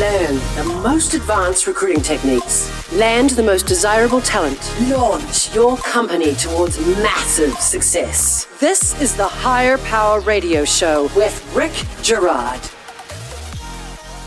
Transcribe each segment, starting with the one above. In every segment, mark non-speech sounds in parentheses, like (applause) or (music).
Learn the most advanced recruiting techniques. Land the most desirable talent. Launch your company towards massive success. This is the Hire Power Radio Show with Rick Girard.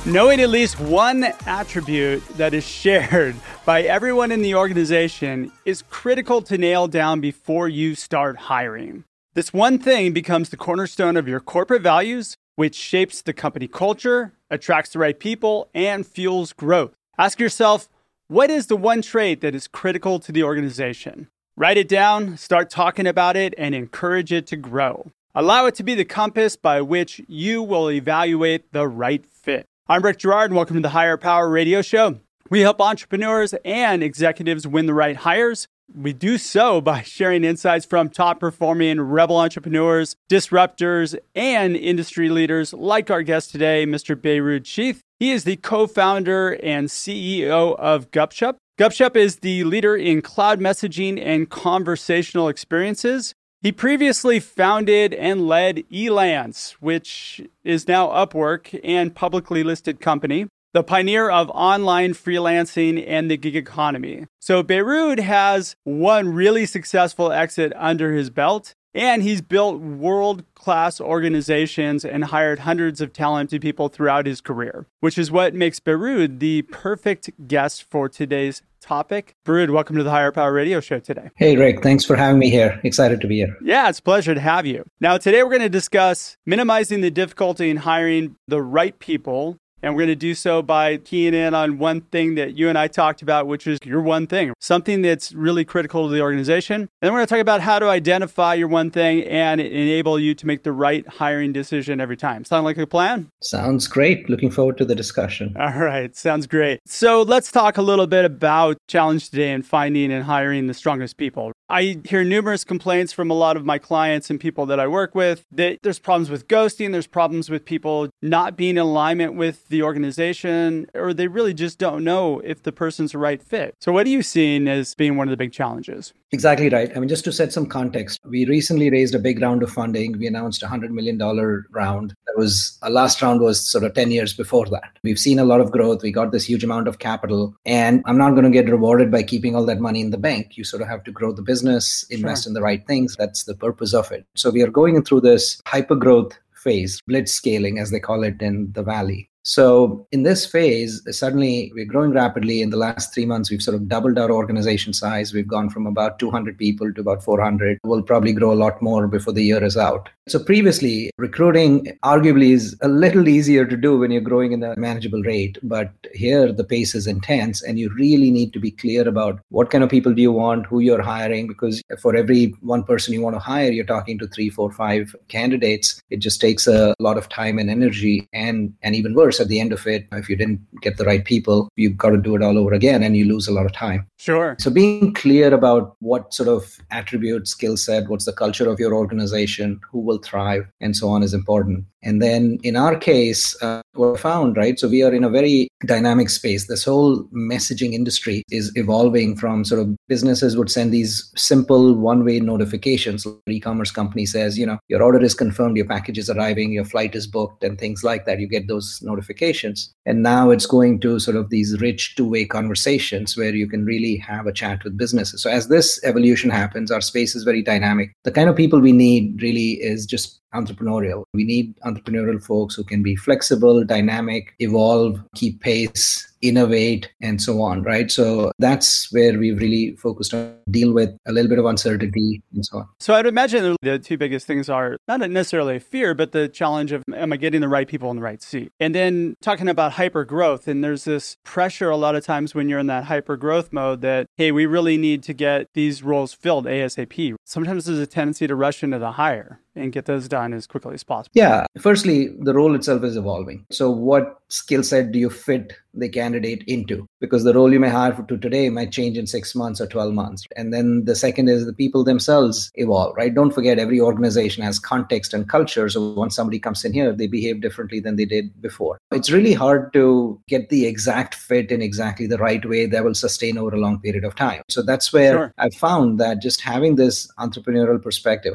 Knowing at least one attribute that is (laughs) shared by everyone in the organization is critical to nail down before you start hiring. This one thing becomes the cornerstone of your corporate values, which shapes the company culture, attracts the right people, and fuels growth. Ask yourself, what is the one trait that is critical to the organization? Write it down, start talking about it, and encourage it to grow. Allow it to be the compass by which you will evaluate the right fit. I'm Rick Girard, and welcome to the Hire Power Radio Show. We help entrepreneurs and executives win the right hires. We do so by (laughs) sharing insights from top performing rebel entrepreneurs, disruptors, and industry leaders like our guest today, Mr. Beerud Sheth. He is the co founder and CEO of Gupshup. Gupshup is the leader in cloud messaging and conversational experiences. He previously founded and led Elance, which is now Upwork and publicly listed company, the pioneer of online freelancing and the gig economy. So Beerud has one really successful exit under his belt, and he's built world class organizations and hired hundreds of talented people throughout his career, which is what makes Beerud the perfect guest for today's topic. Beerud, welcome to the Hire Power Radio Show today. Hey, Rick. Thanks for having me here. Excited to be here. Yeah, it's a pleasure to have you. Now, today we're going to discuss minimizing the difficulty in hiring the right people and we're going to do so by keying in on one thing that you and I talked about, which is your one thing, something that's really critical to the organization. And then we're going to talk about how to identify your one thing and enable you to make the right hiring decision every time. Sound like a plan? Sounds great. Looking forward to the discussion. All right. Sounds great. So let's talk a little bit about challenge today in finding and hiring the strongest people. I hear numerous complaints from a lot of my clients and people that I work with that there's problems with ghosting, there's problems with people not being in alignment with the organization, or they really just don't know if the person's the right fit. So, what are you seeing as being one of the big challenges? Exactly right. I mean, just to set some context, we recently raised a big round of funding. We announced a $100 million round. That was our last round was sort of 10 years before that. We've seen a lot of growth. We got this huge amount of capital. And I'm not going to get rewarded by keeping all that money in the bank. You sort of have to grow the business, invest sure. in the right things. That's the purpose of it. So we are going through this hyper growth phase, blitz scaling, as they call it in the Valley. So in this phase, suddenly we're growing rapidly. In the last three months, we've sort of doubled our organization size. We've gone from about 200 people to about 400. We'll probably grow a lot more before the year is out. So previously, recruiting arguably is a little easier to do when you're growing in a manageable rate. But here, the pace is intense, and you really need to be clear about what kind of people do you want, who you're hiring, because for every one person you want to hire, you're talking to three, four, five candidates. It just takes a lot of time and energy, and and even worse at the end of it, if you didn't get the right people, you've got to do it all over again and you lose a lot of time. Sure. So being clear about what sort of attribute, skill set, what's the culture of your organization, who will thrive, and so on is important. And then in our case, uh, I found, right? So we are in a very dynamic space. This whole messaging industry is evolving from sort of businesses would send these simple one way notifications. e commerce company says, you know, your order is confirmed, your package is arriving, your flight is booked, and things like that. You get those notifications. And now it's going to sort of these rich two way conversations where you can really have a chat with businesses. So as this evolution happens, our space is very dynamic. The kind of people we need really is just entrepreneurial. We need entrepreneurial folks who can be flexible, dynamic, evolve, keep pace, innovate and so on right? So that's where we've really focused on deal with a little bit of uncertainty and so on. So i'd imagine the two biggest things are not necessarily fear but the challenge of am i getting the right people in the right seat? And then talking about hyper growth and there's this pressure a lot of times when you're in that hyper growth mode that hey we really need to get these roles filled asap sometimes there's a tendency to rush into the hire and get those done as quickly as possible. Yeah firstly the role itself is evolving. So what skill set do you fit the candidate into because the role you may hire to today might change in six months or 12 months. And then the second is the people themselves evolve, right? Don't forget, every organization has context and culture. So once somebody comes in here, they behave differently than they did before. It's really hard to get the exact fit in exactly the right way that will sustain over a long period of time. So that's where sure. I found that just having this entrepreneurial perspective,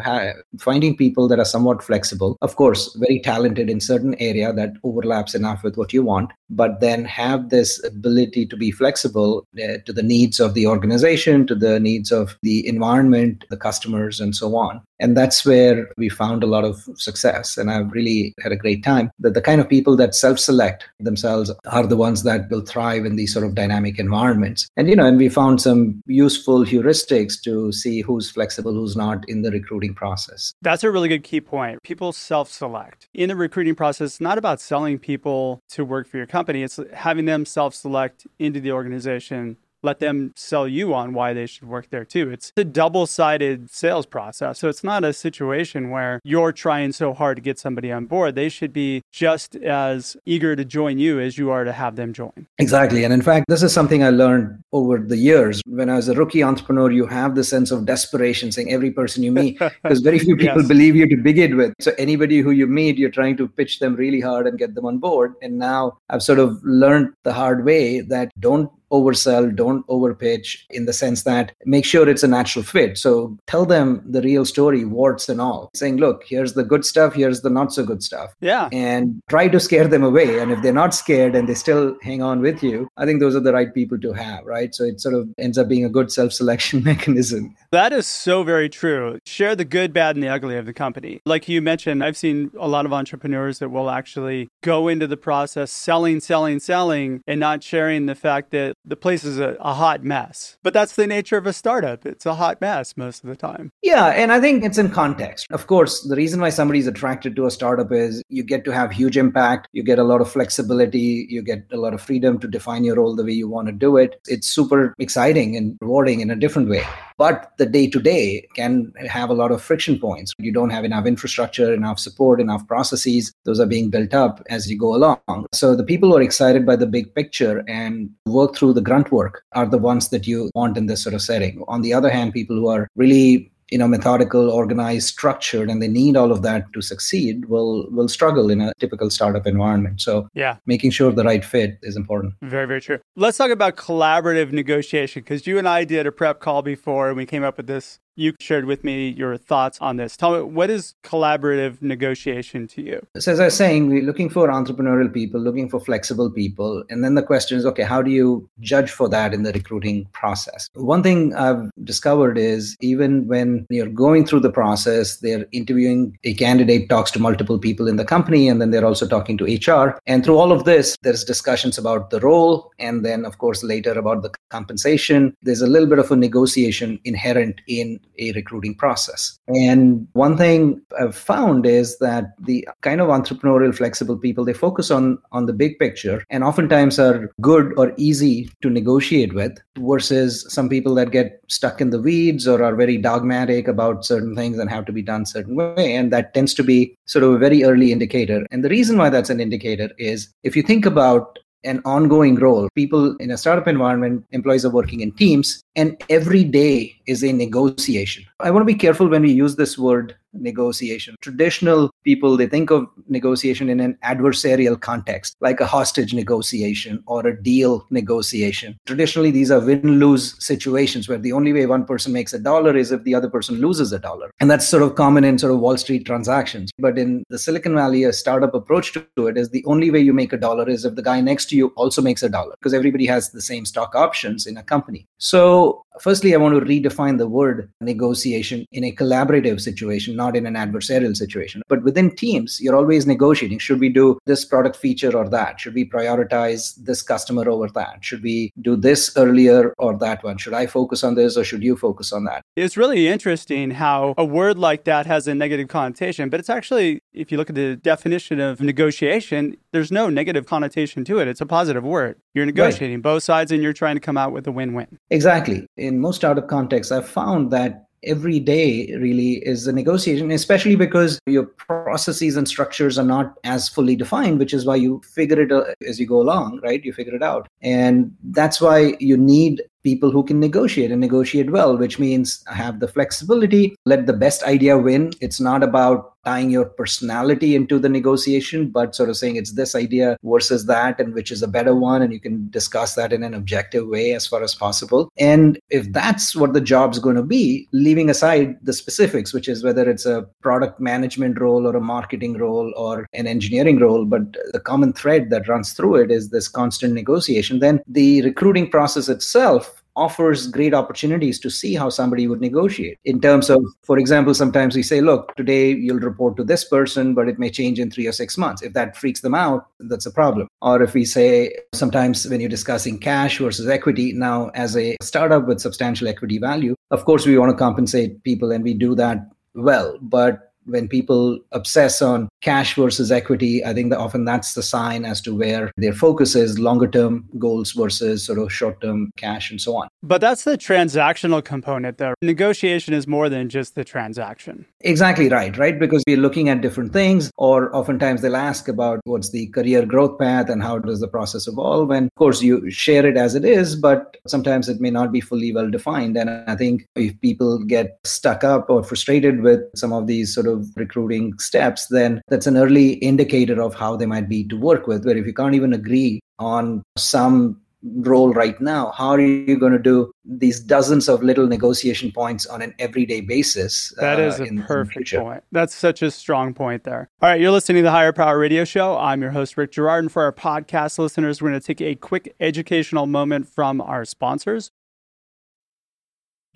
finding people that are somewhat flexible, of course, very talented in certain area that overlaps enough with what you want, but then have this ability to be flexible uh, to the needs of the organization, to the needs of the environment, the customers, and so on. And that's where we found a lot of success. And I've really had a great time. That the kind of people that self select themselves are the ones that will thrive in these sort of dynamic environments. And, you know, and we found some useful heuristics to see who's flexible, who's not in the recruiting process. That's a really good key point. People self select. In the recruiting process, it's not about selling people to work for your company, it's having them self select into the organization let them sell you on why they should work there too. It's a double sided sales process. So it's not a situation where you're trying so hard to get somebody on board. They should be just as eager to join you as you are to have them join. Exactly. And in fact, this is something I learned over the years. When I was a rookie entrepreneur, you have the sense of desperation saying every person you meet, (laughs) because very few people yes. believe you to begin with. So anybody who you meet, you're trying to pitch them really hard and get them on board. And now I've sort of learned the hard way that don't oversell, don't overpitch in the sense that make sure it's a natural fit. So tell them the real story, warts and all, saying, look, here's the good stuff, here's the not so good stuff. Yeah. And try to scare them away. And if they're not scared and they still hang on with you, I think those are the right people to have, right? So it sort of ends up being a good self selection (laughs) mechanism. That is so very true. Share the good, bad, and the ugly of the company. Like you mentioned, I've seen a lot of entrepreneurs that will actually go into the process selling, selling, selling, and not sharing the fact that the place is a, a, hot mess. But that's the nature of a startup. It's a hot mess most of the time. Yeah. And I think it's in context. Of course, the reason why somebody's attracted to a startup is you get to have huge impact, you get a lot of flexibility, you get a lot of freedom to define your role the way you want to do it. It's super exciting and rewarding in a different way. But the day to day can have a lot of friction points. You don't have enough infrastructure, enough support, enough processes. Those are being built up as you go along. So the people who are excited by the big picture and work through the grunt work are the ones that you want in this sort of setting. On the other hand, people who are really you know methodical organized structured and they need all of that to succeed will will struggle in a typical startup environment. So yeah. making sure the right fit is important. Very very true. Let's talk about collaborative negotiation because you and i did a prep call before and we came up with this you shared with me your thoughts on this. Tell me, what is collaborative negotiation to you? So, as I was saying, we're looking for entrepreneurial people, looking for flexible people. And then the question is okay, how do you judge for that in the recruiting process? One thing I've discovered is even when you're going through the process, they're interviewing a candidate, talks to multiple people in the company, and then they're also talking to HR. And through all of this, there's discussions about the role. And then, of course, later about the compensation. There's a little bit of a negotiation inherent in a recruiting process. And one thing I've found is that the kind of entrepreneurial, flexible people, they focus on, on the big picture and oftentimes are good or easy to negotiate with versus some people that get stuck in the weeds or are very dogmatic about certain things and have to be done certain way. And that tends to be sort of a very early indicator. And the reason why that's an indicator is if you think about an ongoing role. People in a startup environment, employees are working in teams, and every day is a negotiation. I want to be careful when we use this word negotiation. Traditional people, they think of negotiation in an adversarial context, like a hostage negotiation or a deal negotiation. Traditionally, these are win lose situations where the only way one person makes a dollar is if the other person loses a dollar. And that's sort of common in sort of Wall Street transactions. But in the Silicon Valley, a startup approach to it is the only way you make a dollar is if the guy next to you also makes a dollar because everybody has the same stock options in a company. So Firstly, I want to redefine the word negotiation in a collaborative situation, not in an adversarial situation. But within teams, you're always negotiating. Should we do this product feature or that? Should we prioritize this customer over that? Should we do this earlier or that one? Should I focus on this or should you focus on that? It's really interesting how a word like that has a negative connotation, but it's actually, if you look at the definition of negotiation, there's no negative connotation to it. It's a positive word. You're negotiating right. both sides and you're trying to come out with a win win. Exactly in most out of context, I've found that every day really is a negotiation, especially because your processes and structures are not as fully defined, which is why you figure it out as you go along, right? You figure it out. And that's why you need people who can negotiate and negotiate well, which means have the flexibility, let the best idea win. It's not about tying your personality into the negotiation, but sort of saying it's this idea versus that, and which is a better one. And you can discuss that in an objective way as far as possible. And if that's what the job's going to be, leaving aside the specifics, which is whether it's a product management role or a marketing role or an engineering role, but the common thread that runs through it is this constant negotiation, then the recruiting process itself offers great opportunities to see how somebody would negotiate. In terms of for example sometimes we say look today you'll report to this person but it may change in 3 or 6 months. If that freaks them out that's a problem. Or if we say sometimes when you're discussing cash versus equity now as a startup with substantial equity value of course we want to compensate people and we do that well. But when people obsess on cash versus equity, I think that often that's the sign as to where their focus is longer term goals versus sort of short term cash and so on. But that's the transactional component there. Negotiation is more than just the transaction. Exactly right, right? Because we're looking at different things, or oftentimes they'll ask about what's the career growth path and how does the process evolve. And of course, you share it as it is, but sometimes it may not be fully well defined. And I think if people get stuck up or frustrated with some of these sort of of recruiting steps, then that's an early indicator of how they might be to work with. Where if you can't even agree on some role right now, how are you going to do these dozens of little negotiation points on an everyday basis? That is uh, a in, perfect in point. That's such a strong point there. All right, you're listening to the Hire Power Radio Show. I'm your host, Rick Girard. And for our podcast listeners, we're going to take a quick educational moment from our sponsors.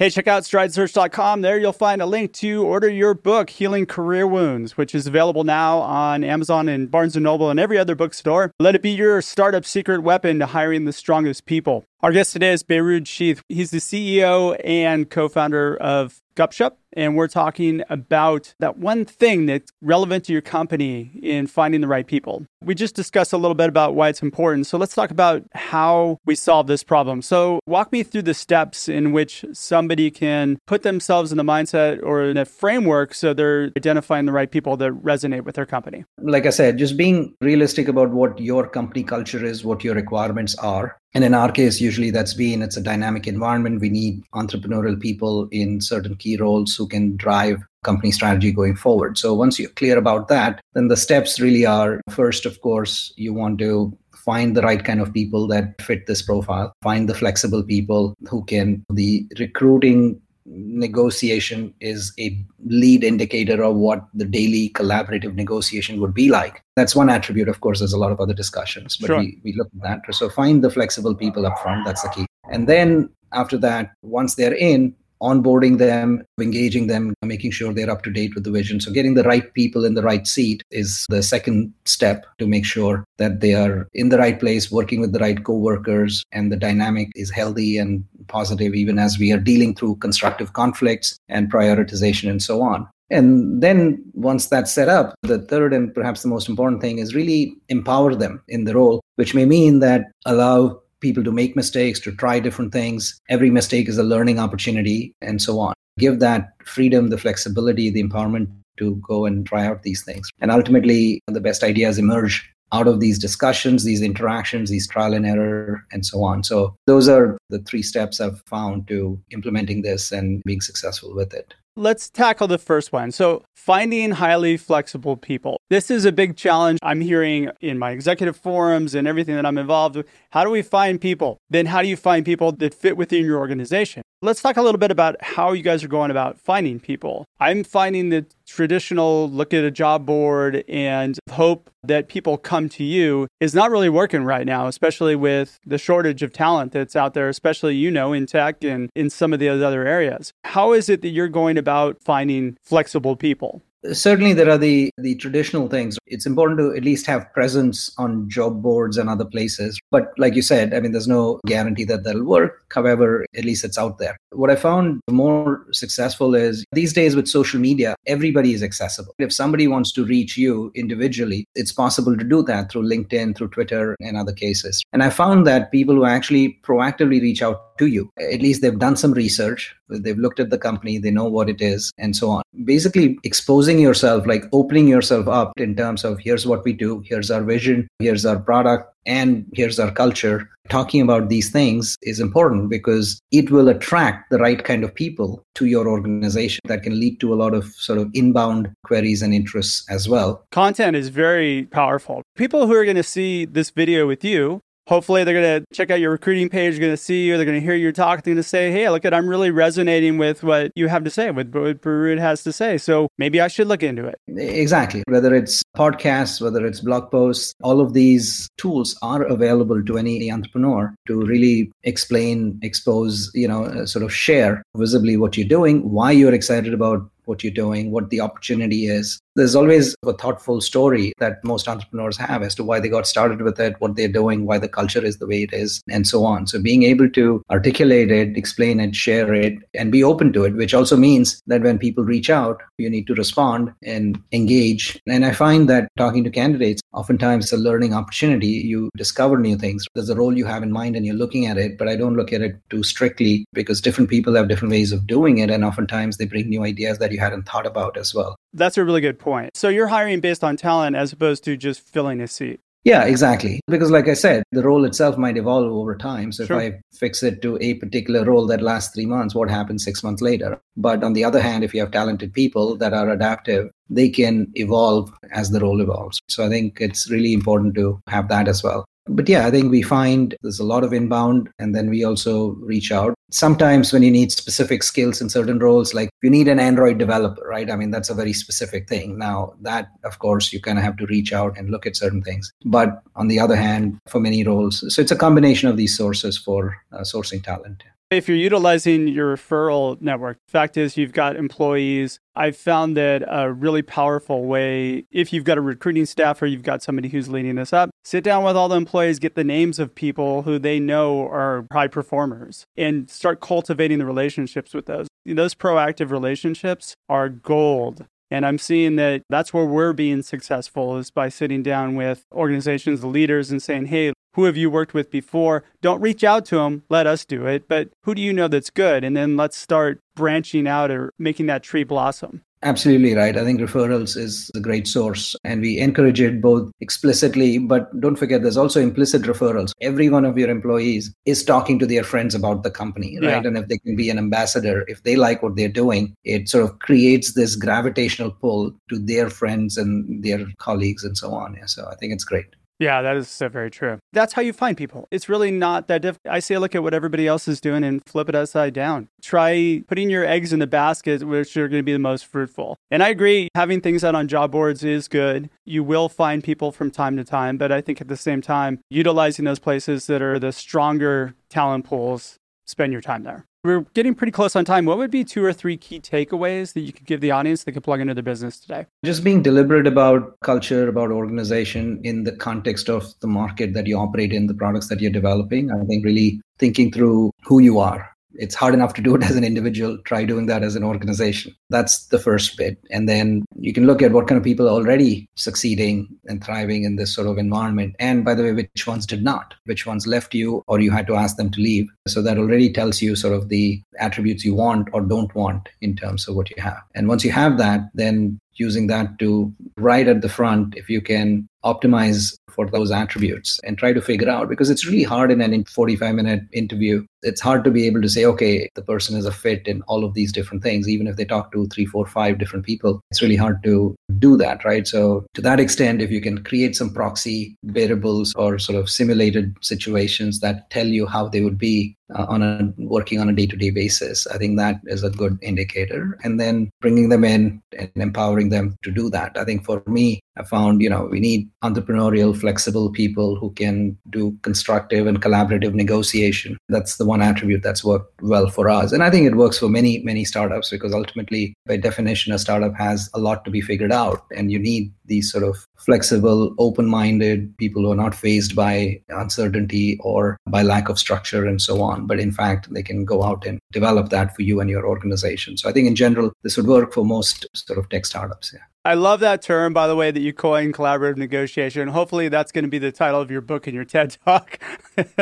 Hey, check out stridesearch.com. There you'll find a link to order your book, Healing Career Wounds, which is available now on Amazon and Barnes & Noble and every other bookstore. Let it be your startup secret weapon to hiring the strongest people. Our guest today is Beerud Sheth. He's the CEO and co-founder of Gupshup, and we're talking about that one thing that's relevant to your company in finding the right people. We just discussed a little bit about why it's important. So let's talk about how we solve this problem. So walk me through the steps in which somebody can put themselves in the mindset or in a framework so they're identifying the right people that resonate with their company. Like I said, just being realistic about what your company culture is, what your requirements are, and in our case, usually that's been it's a dynamic environment. We need entrepreneurial people in certain key roles who can drive company strategy going forward. So once you're clear about that, then the steps really are first, of course, you want to find the right kind of people that fit this profile, find the flexible people who can the recruiting negotiation is a lead indicator of what the daily collaborative negotiation would be like. That's one attribute. Of course, there's a lot of other discussions, but sure. we, we look at that. So find the flexible people up front. That's the key. And then after that, once they're in, onboarding them, engaging them, making sure they're up to date with the vision. So, getting the right people in the right seat is the second step to make sure that they are in the right place, working with the right co workers, and the dynamic is healthy and positive, even as we are dealing through constructive conflicts and prioritization and so on. And then once that's set up, the third and perhaps the most important thing is really empower them in the role, which may mean that allow people to make mistakes, to try different things. Every mistake is a learning opportunity, and so on. Give that freedom, the flexibility, the empowerment to go and try out these things. And ultimately, the best ideas emerge out of these discussions, these interactions, these trial and error, and so on. So, those are the three steps I've found to implementing this and being successful with it. Let's tackle the first one. So, finding highly flexible people. This is a big challenge I'm hearing in my executive forums and everything that I'm involved with. How do we find people? Then, how do you find people that fit within your organization? Let's talk a little bit about how you guys are going about finding people. I'm finding the traditional look at a job board and hope that people come to you is not really working right now, especially with the shortage of talent that's out there, especially, you know, in tech and in some of the other areas. How is it that you're going about finding flexible people? certainly there are the the traditional things it's important to at least have presence on job boards and other places but like you said i mean there's no guarantee that that'll work however at least it's out there what i found more successful is these days with social media everybody is accessible if somebody wants to reach you individually it's possible to do that through linkedin through twitter and other cases and i found that people who actually proactively reach out to you. At least they've done some research, they've looked at the company, they know what it is, and so on. Basically, exposing yourself, like opening yourself up in terms of here's what we do, here's our vision, here's our product, and here's our culture. Talking about these things is important because it will attract the right kind of people to your organization that can lead to a lot of sort of inbound queries and interests as well. Content is very powerful. People who are going to see this video with you hopefully they're going to check out your recruiting page, they're going to see you, they're going to hear you talk, they're going to say, hey, look at, I'm really resonating with what you have to say, with what Beerud has to say. So maybe I should look into it. Exactly. Whether it's podcasts, whether it's blog posts, all of these tools are available to any entrepreneur to really explain, expose, you know, uh, sort of share visibly what you're doing, why you're excited about what you're doing, what the opportunity is. There's always a thoughtful story that most entrepreneurs have as to why they got started with it, what they're doing, why the culture is the way it is, and so on. So being able to articulate it, explain it, share it, and be open to it, which also means that when people reach out, you need to respond and engage. And I find that talking to candidates, oftentimes it's a learning opportunity. You discover new things. There's a role you have in mind and you're looking at it, but I don't look at it too strictly because different people have different ways of doing it. And oftentimes they bring new ideas that you you hadn't thought about as well. That's a really good point. So you're hiring based on talent as opposed to just filling a seat. Yeah, exactly. Because, like I said, the role itself might evolve over time. So, sure. if I fix it to a particular role that lasts three months, what happens six months later? But on the other hand, if you have talented people that are adaptive, they can evolve as the role evolves. So, I think it's really important to have that as well but yeah, I think we find there's a lot of inbound and then we also reach out. Sometimes when you need specific skills in certain roles, like you need an Android developer, right? I mean, that's a very specific thing. Now, that, of course, you kind of have to reach out and look at certain things. But on the other hand, for many roles, so it's a combination of these sources for uh, sourcing talent. If you're utilizing your referral network, fact is you've got employees. I've found that a really powerful way, if you've got a recruiting staff or you've got somebody who's leading this up, sit down with all the employees, get the names of people who they know are high performers, and start cultivating the relationships with those. Those proactive relationships are gold. And I'm seeing that that's where we're being successful is by sitting down with organizations, leaders, and saying, hey, who have you worked with before? Don't reach out to them, let us do it. But who do you know that's good? And then let's start branching out or making that tree blossom. Absolutely right. I think referrals is a great source and we encourage it both explicitly, but don't forget there's also implicit referrals. Every one of your employees is talking to their friends about the company, right? Yeah. And if they can be an ambassador, if they like what they're doing, it sort of creates this gravitational pull to their friends and their colleagues and so on. Yeah, so I think it's great. Yeah, that is very true. That's how you find people. It's really not that difficult. I say look at what everybody else is doing and flip it upside down. Try putting your eggs in the basket, which are going to be the most fruitful. And I agree, having things out on job boards is good. You will find people from time to time, but I think at the same time, utilizing those places that are the stronger talent pools, spend your time there. We're getting pretty close on time. What would be two or three key takeaways that you could give the audience that could plug into their business today? Just being deliberate about culture, about organization in the context of the market that you operate in, the products that you're developing. I think really thinking through who you are, it's hard enough to do it as an individual try doing that as an organization. That's the first bit. And then you can look at what kind of people are already succeeding and thriving in this sort of environment. And by the way which ones did not? Which ones left you or you had to ask them to leave? So that already tells you sort of the attributes you want or don't want in terms of what you have. And once you have that then using that to right at the front if you can optimize for those attributes and try to figure out because it's really hard in an 45 minute interview. It's hard to be able to say okay the person is a fit in all of these different things. Even if they talk to three four five different people it's really hard to do that right? So to that extent if you can create some proxy variables or sort of simulated situations that tell you how they would be uh, on a working on a day-to-day basis. I think that is a good indicator. And then bringing them in and empowering them to do that. I think for me i found you know we need entrepreneurial flexible people who can do constructive and collaborative negotiation that's the one attribute that's worked well for us and i think it works for many many startups because ultimately by definition a startup has a lot to be figured out and you need these sort of flexible, open minded people who are not phased by uncertainty or by lack of structure and so on. But in fact, they can go out and develop that for you and your organization. So I think in general, this would work for most sort of tech startups. Yeah. I love that term, by the way, that you coined collaborative negotiation. Hopefully, that's going to be the title of your book and your TED talk. (laughs) (laughs) once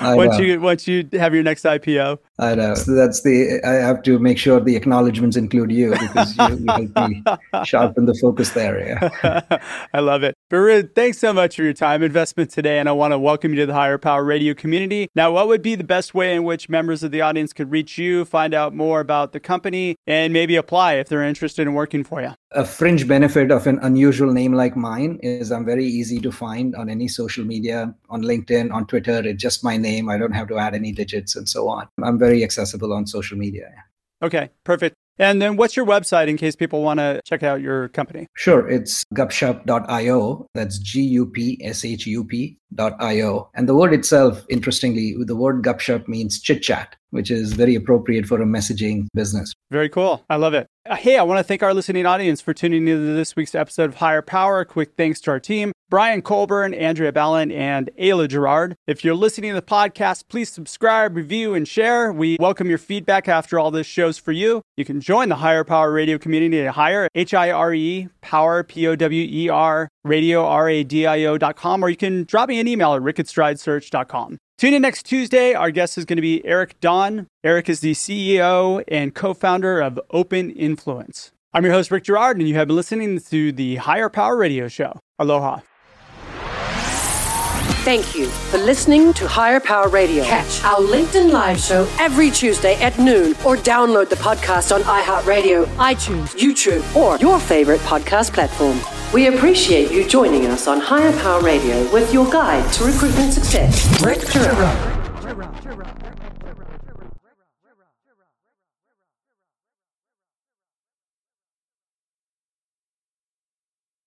know. you once you have your next IPO. I know. So that's the. I have to make sure the acknowledgments include you because you, you me (laughs) sharpen the focus there. Yeah. (laughs) I love it. Varun, thanks so much for your time investment today, and I want to welcome you to the Hire Power Radio community. Now, what would be the best way in which members of the audience could reach you, find out more about the company, and maybe apply if they're interested in working for you? A fringe benefit of an unusual name like mine is I'm very easy to find on any social media, on LinkedIn, on Twitter. It's just my name. I don't have to add any digits and so on. I'm very accessible on social media. Okay, perfect. And then what's your website in case people want to check out your company? Sure. It's gupshup.io. That's G U P S H U P.io. And the word itself, interestingly, the word gupshup means chit chat which is very appropriate for a messaging business. Very cool. I love it. Uh, hey, I want to thank our listening audience for tuning into this week's episode of Hire Power. A quick thanks to our team, Brian Colburn, Andrea Ballin, and Ayla Girard. If you're listening to the podcast, please subscribe, review, and share. We welcome your feedback after all this show's for you. You can join the Hire Power Radio community at Hire, H-I-R-E, Power, P-O-W-E-R, radio, R-A-D-I-O dot com, or you can drop me an email at rick at stridesearch.com. Tune in next Tuesday. Our guest is going to be Eric Dahan. Eric is the CEO and co founder of Open Influence. I'm your host, Rick Girard, and you have been listening to the Hire Power Radio Show. Aloha. Thank you for listening to Hire Power Radio. Catch our LinkedIn Live show every Tuesday at noon or download the podcast on iHeartRadio, iTunes, YouTube, or your favorite podcast platform. We appreciate you joining us on Hire Power Radio with your guide to recruitment success, Rick.